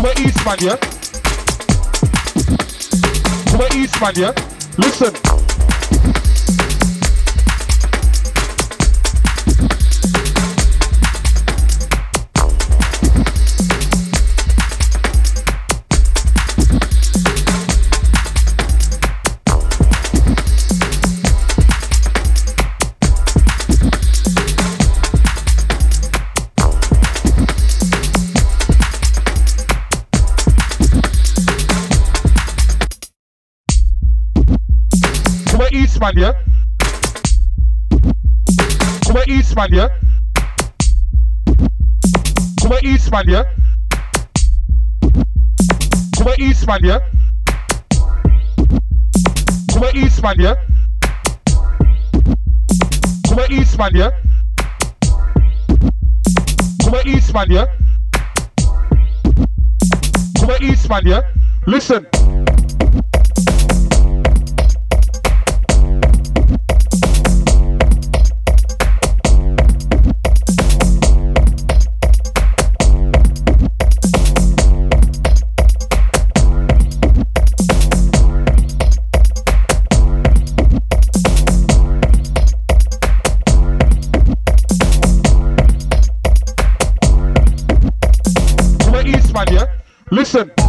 To the east, man, yeah? To the east, man, yeah? Listen. Eastman, yeah? Come on, Eastman, yeah? Come on, Eastman, yeah? Come on, Eastman, yeah? Come on, Eastman, yeah? Come on, Eastman, yeah? Come on, Eastman, yeah? Come on, Eastman, yeah? Listen. Listen.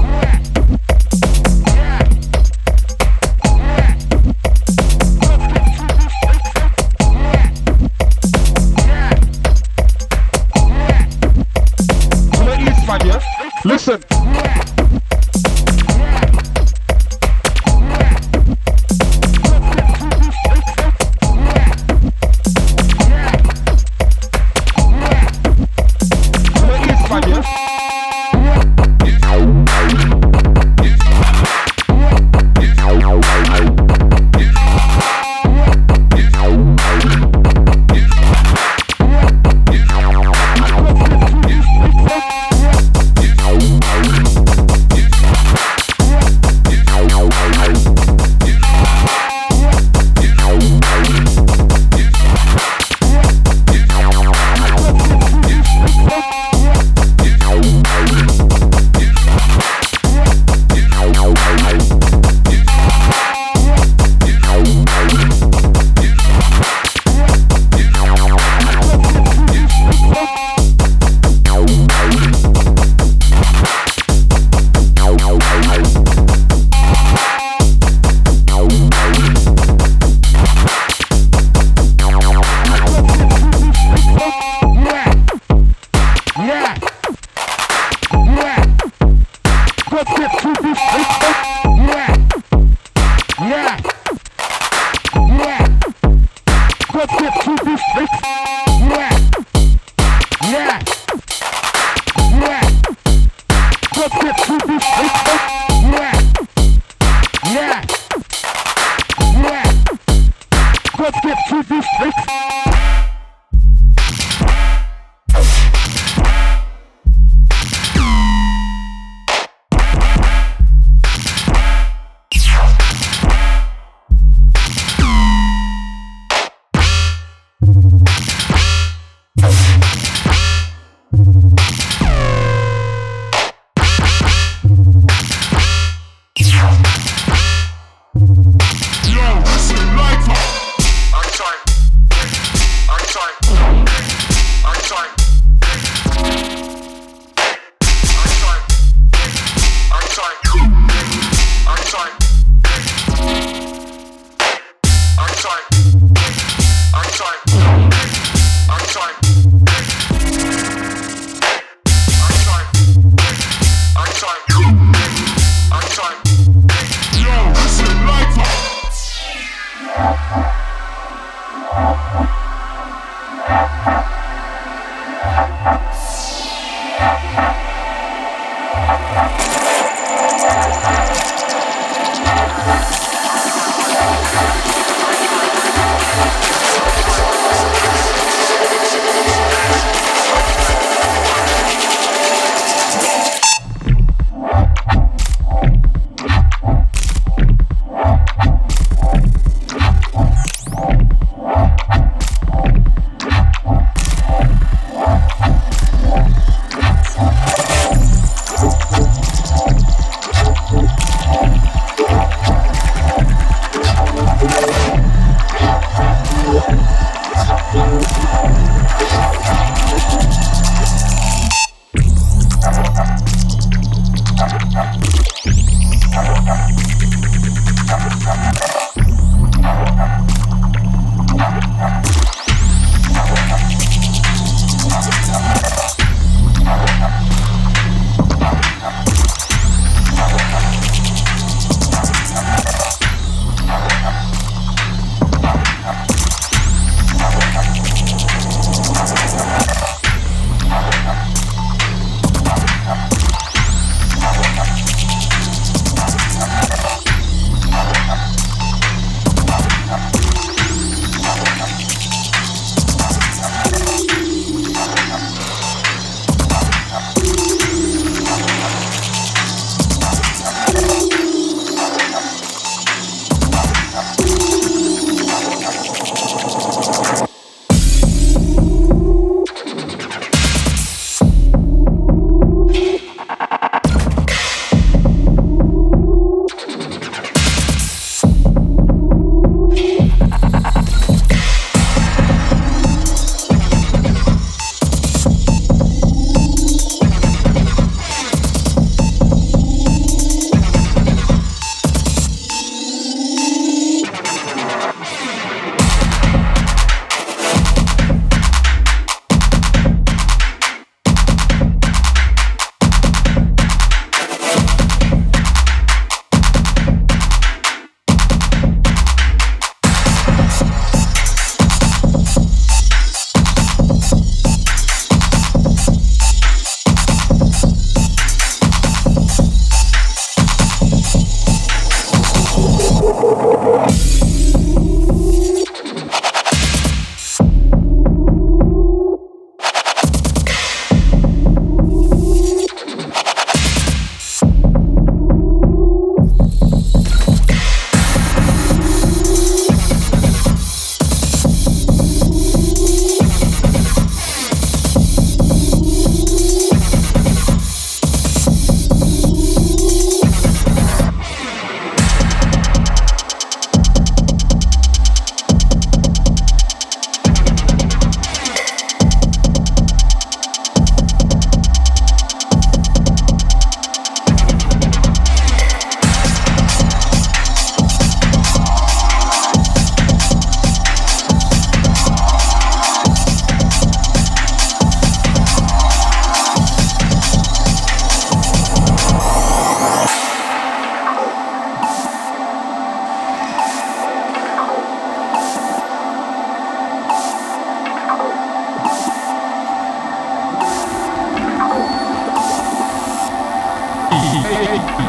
Hey!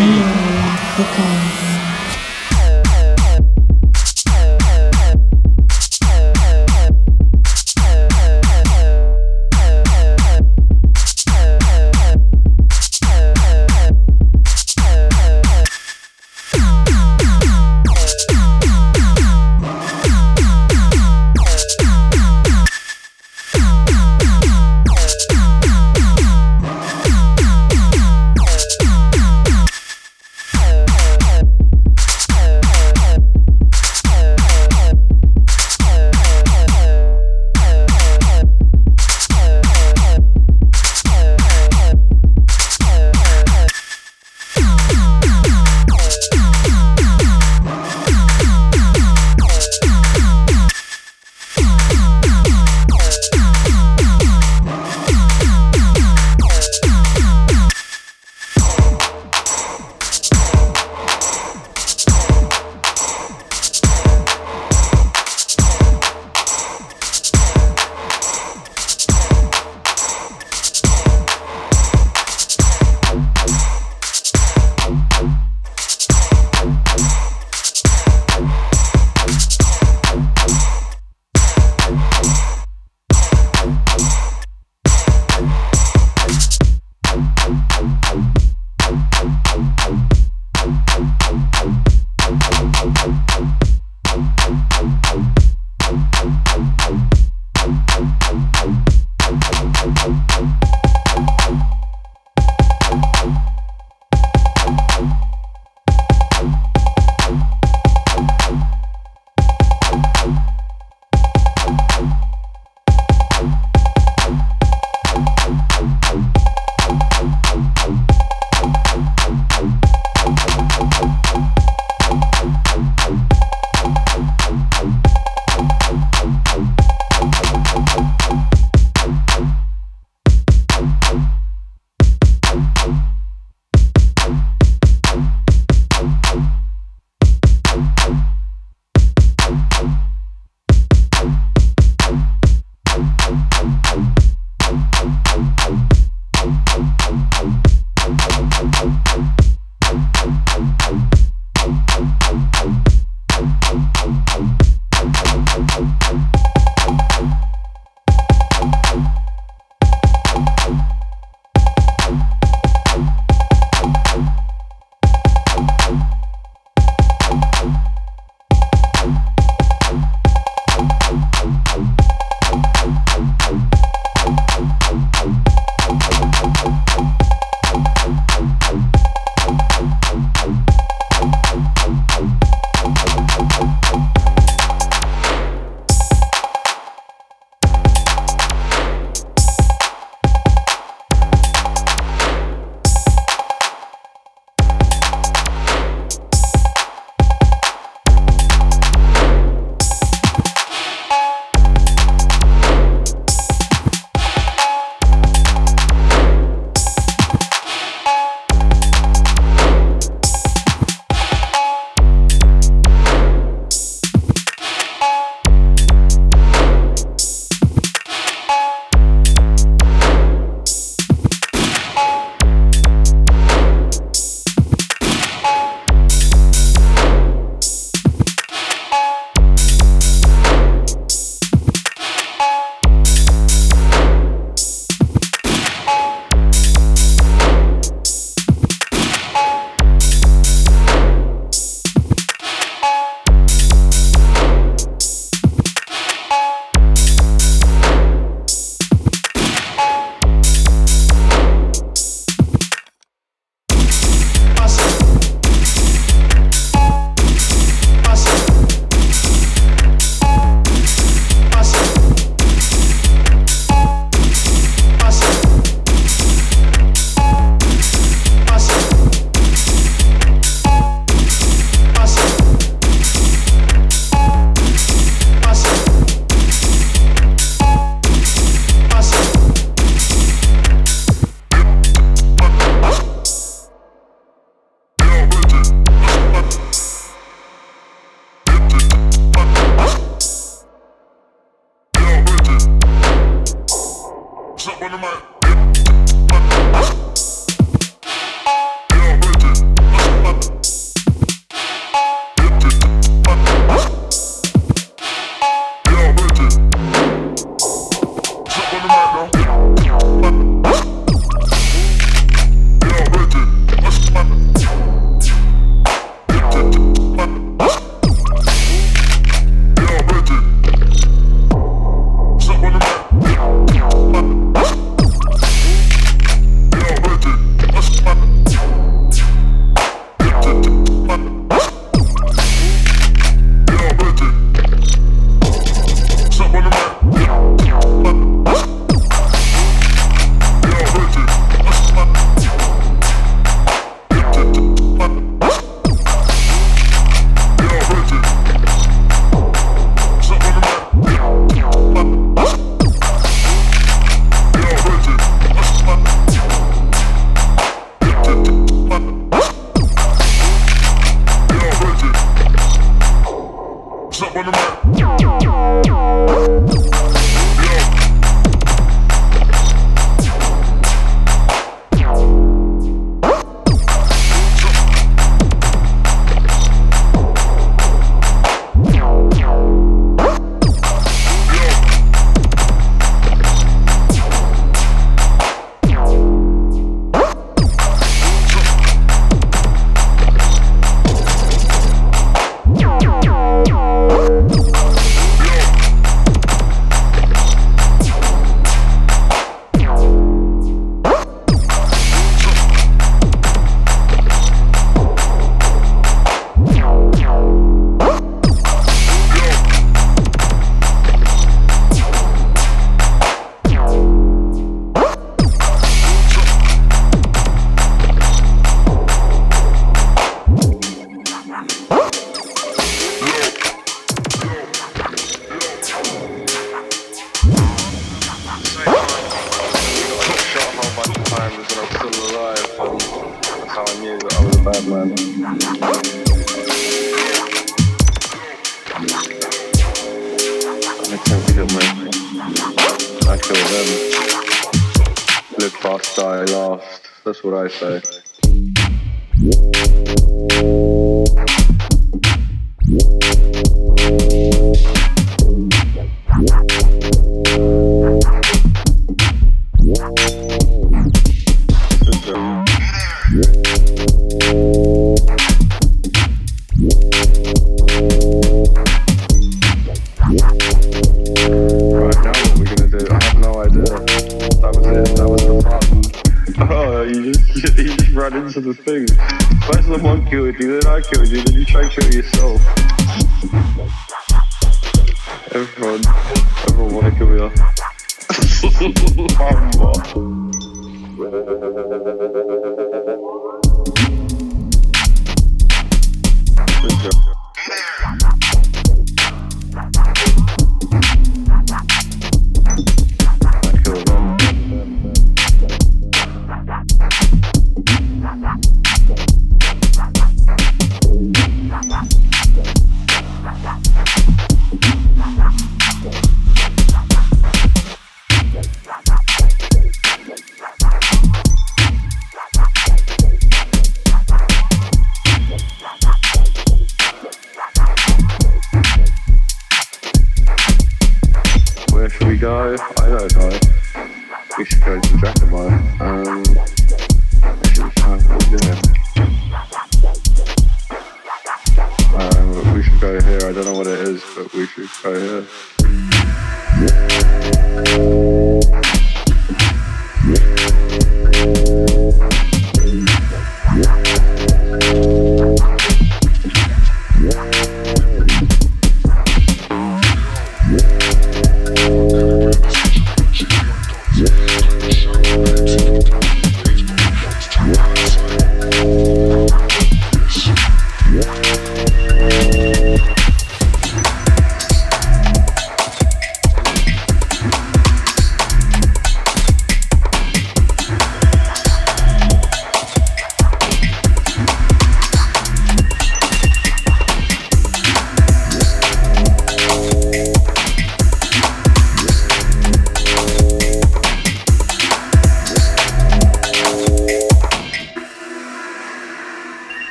你不敢。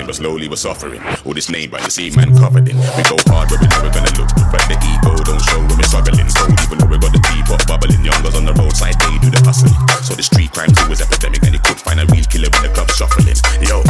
progressing, but slowly we're suffering. All this name by the sea man covered in. We go hard, but we're never gonna look But The ego don't show when we're struggling. So even though we got the teapot bubbling, young girls on the roadside, they do the hustling. So the street crime's always epidemic, and you could find a real killer when the clubs shuffling. Yo,